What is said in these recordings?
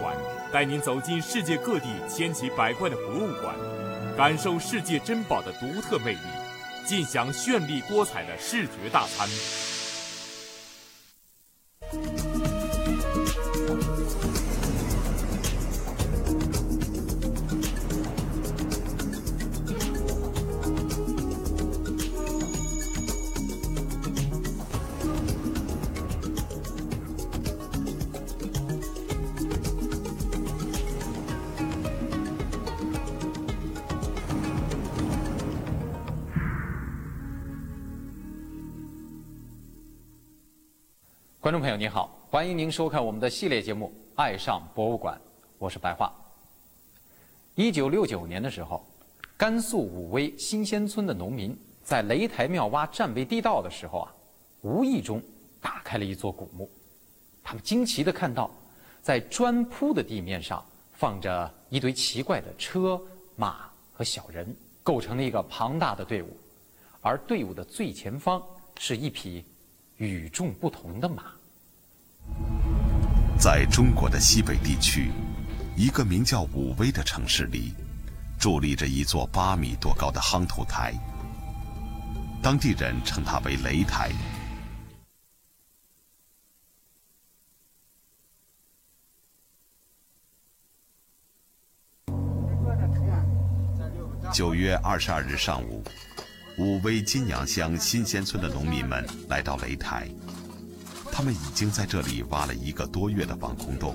馆，带您走进世界各地千奇百怪的博物馆，感受世界珍宝的独特魅力，尽享绚丽多彩的视觉大餐。观众朋友您好，欢迎您收看我们的系列节目《爱上博物馆》，我是白桦。一九六九年的时候，甘肃武威新鲜村的农民在雷台庙挖战备地道的时候啊，无意中打开了一座古墓。他们惊奇地看到，在砖铺的地面上放着一堆奇怪的车马和小人，构成了一个庞大的队伍，而队伍的最前方是一匹。与众不同的马，在中国的西北地区，一个名叫武威的城市里，伫立着一座八米多高的夯土台，当地人称它为擂台。九月二十二日上午。武威金阳乡新鲜村的农民们来到擂台，他们已经在这里挖了一个多月的防空洞。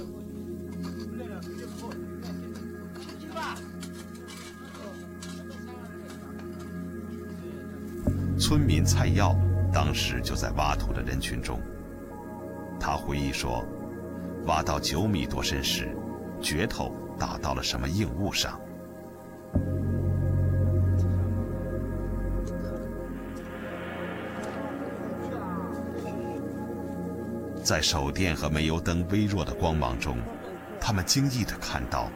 村民蔡耀当时就在挖土的人群中。他回忆说，挖到九米多深时，镢头打到了什么硬物上。在手电和煤油灯微弱的光芒中，他们惊异地看到，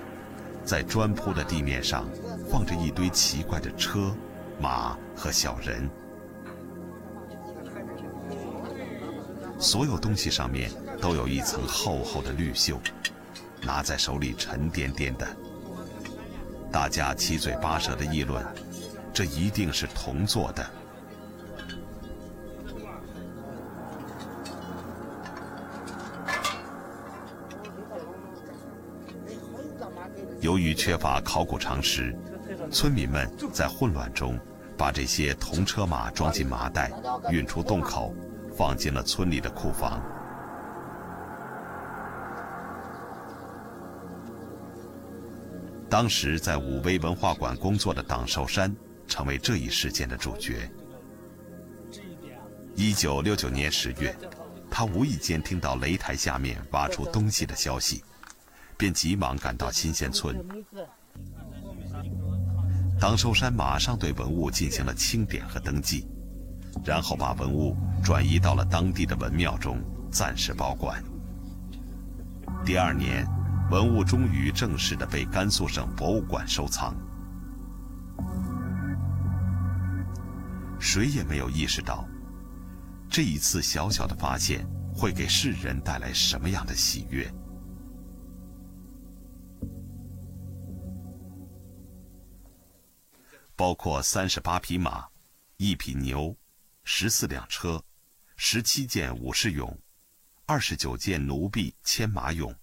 在砖铺的地面上放着一堆奇怪的车、马和小人，所有东西上面都有一层厚厚的绿锈，拿在手里沉甸甸的。大家七嘴八舌地议论：这一定是铜做的。由于缺乏考古常识，村民们在混乱中把这些铜车马装进麻袋，运出洞口，放进了村里的库房。当时在武威文化馆工作的党寿山成为这一事件的主角。一九六九年十月，他无意间听到擂台下面挖出东西的消息。便急忙赶到新鲜村。党寿山马上对文物进行了清点和登记，然后把文物转移到了当地的文庙中，暂时保管。第二年，文物终于正式的被甘肃省博物馆收藏。谁也没有意识到，这一次小小的发现会给世人带来什么样的喜悦。包括三十八匹马、一匹牛、十四辆车、十七件武士俑、二十九件奴婢牵马俑。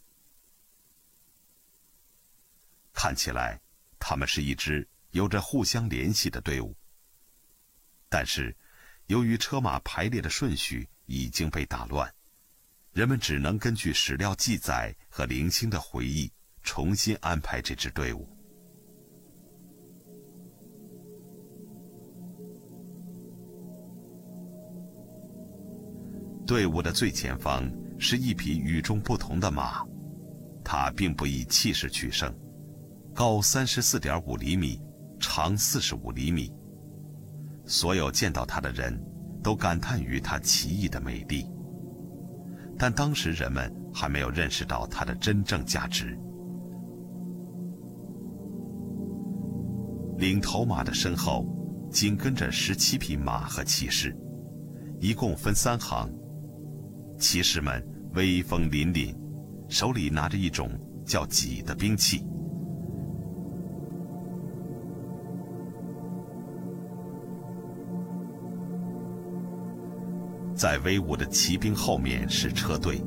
看起来，他们是一支有着互相联系的队伍。但是，由于车马排列的顺序已经被打乱，人们只能根据史料记载和零星的回忆，重新安排这支队伍。队伍的最前方是一匹与众不同的马，它并不以气势取胜，高三十四点五厘米，长四十五厘米。所有见到它的人，都感叹于它奇异的美丽。但当时人们还没有认识到它的真正价值。领头马的身后，紧跟着十七匹马和骑士，一共分三行。骑士们威风凛凛，手里拿着一种叫戟的兵器。在威武的骑兵后面是车队，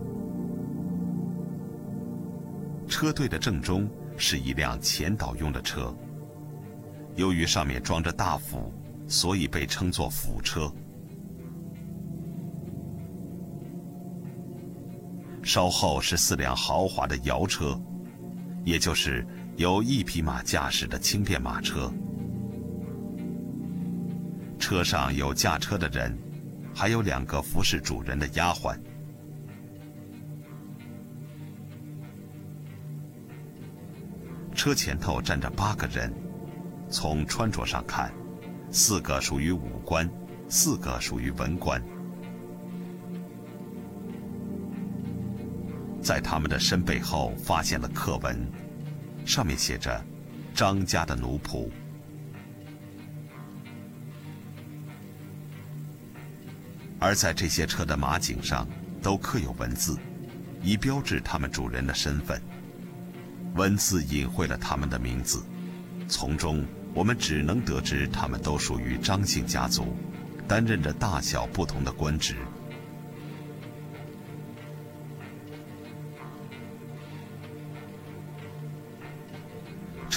车队的正中是一辆前导用的车。由于上面装着大斧，所以被称作斧车。稍后是四辆豪华的摇车，也就是由一匹马驾驶的轻便马车。车上有驾车的人。还有两个服侍主人的丫鬟。车前头站着八个人，从穿着上看，四个属于武官，四个属于文官。在他们的身背后发现了刻文，上面写着“张家的奴仆”。而在这些车的马颈上，都刻有文字，以标志他们主人的身份。文字隐晦了他们的名字，从中我们只能得知他们都属于张姓家族，担任着大小不同的官职。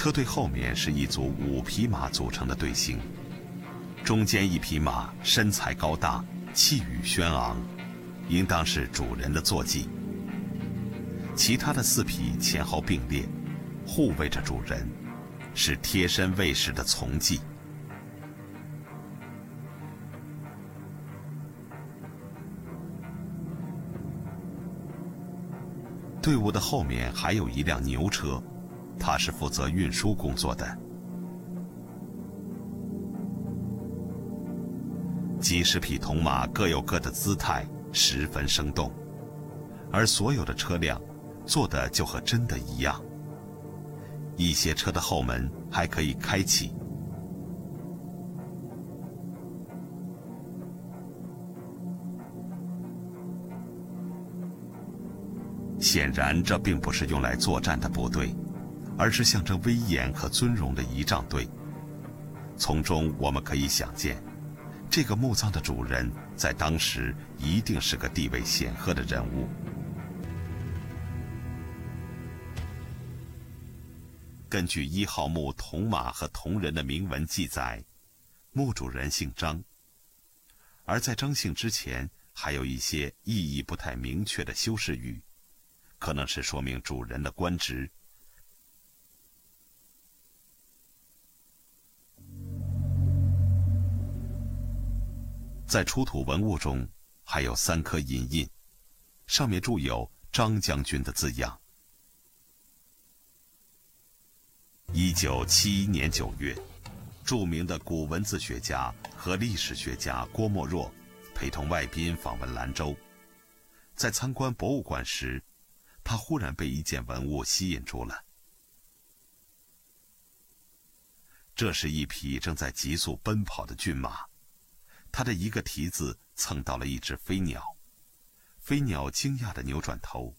车队后面是一组五匹马组成的队形，中间一匹马身材高大。气宇轩昂，应当是主人的坐骑。其他的四匹前后并列，护卫着主人，是贴身卫士的从骑。队伍的后面还有一辆牛车，他是负责运输工作的。几十匹铜马各有各的姿态，十分生动，而所有的车辆做的就和真的一样。一些车的后门还可以开启。显然，这并不是用来作战的部队，而是象征威严和尊荣的仪仗队。从中我们可以想见。这个墓葬的主人在当时一定是个地位显赫的人物。根据一号墓铜马和铜人的铭文记载，墓主人姓张。而在张姓之前，还有一些意义不太明确的修饰语，可能是说明主人的官职。在出土文物中，还有三颗银印，上面铸有“张将军”的字样。一九七一年九月，著名的古文字学家和历史学家郭沫若陪同外宾访问兰州，在参观博物馆时，他忽然被一件文物吸引住了。这是一匹正在急速奔跑的骏马。他的一个蹄子蹭到了一只飞鸟，飞鸟惊讶地扭转头。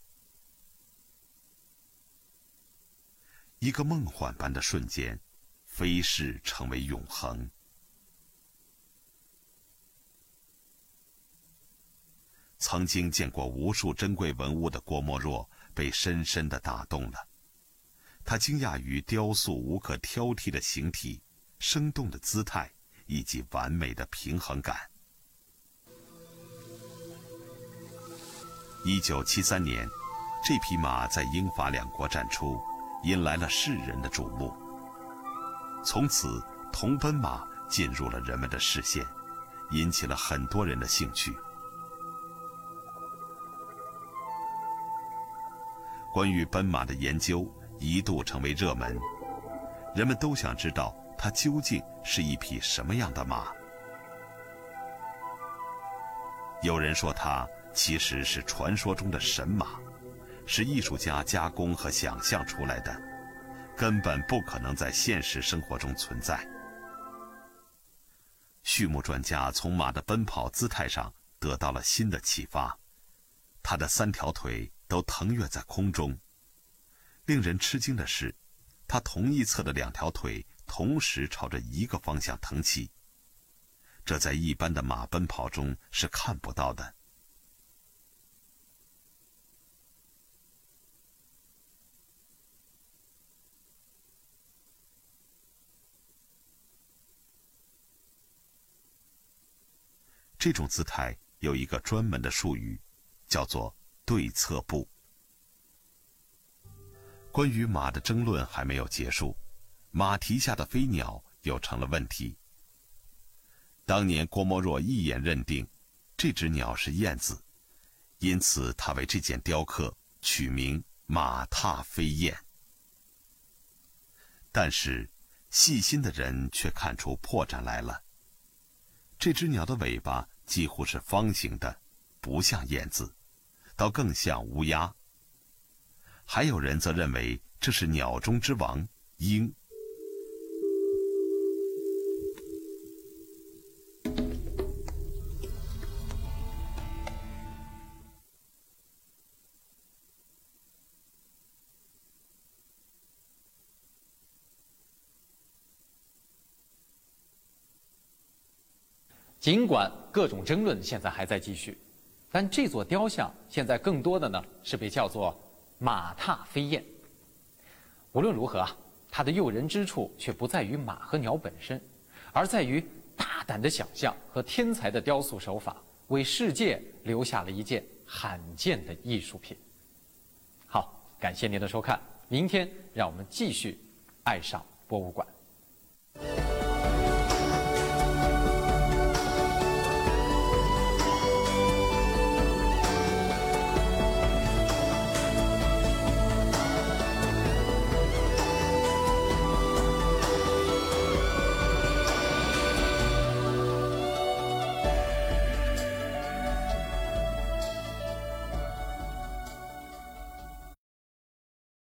一个梦幻般的瞬间，飞逝成为永恒。曾经见过无数珍贵文物的郭沫若被深深地打动了，他惊讶于雕塑无可挑剔的形体，生动的姿态。以及完美的平衡感。一九七三年，这匹马在英法两国展出，引来了世人的瞩目。从此，铜奔马进入了人们的视线，引起了很多人的兴趣。关于奔马的研究一度成为热门，人们都想知道。它究竟是一匹什么样的马？有人说，它其实是传说中的神马，是艺术家加工和想象出来的，根本不可能在现实生活中存在。畜牧专家从马的奔跑姿态上得到了新的启发，它的三条腿都腾跃在空中。令人吃惊的是，它同一侧的两条腿同时朝着一个方向腾起。这在一般的马奔跑中是看不到的。这种姿态有一个专门的术语，叫做对侧步。关于马的争论还没有结束，马蹄下的飞鸟又成了问题。当年郭沫若一眼认定，这只鸟是燕子，因此他为这件雕刻取名“马踏飞燕”。但是，细心的人却看出破绽来了。这只鸟的尾巴几乎是方形的，不像燕子，倒更像乌鸦。还有人则认为这是鸟中之王鹰。尽管各种争论现在还在继续，但这座雕像现在更多的呢是被叫做。马踏飞燕。无论如何啊，它的诱人之处却不在于马和鸟本身，而在于大胆的想象和天才的雕塑手法，为世界留下了一件罕见的艺术品。好，感谢您的收看，明天让我们继续爱上博物馆。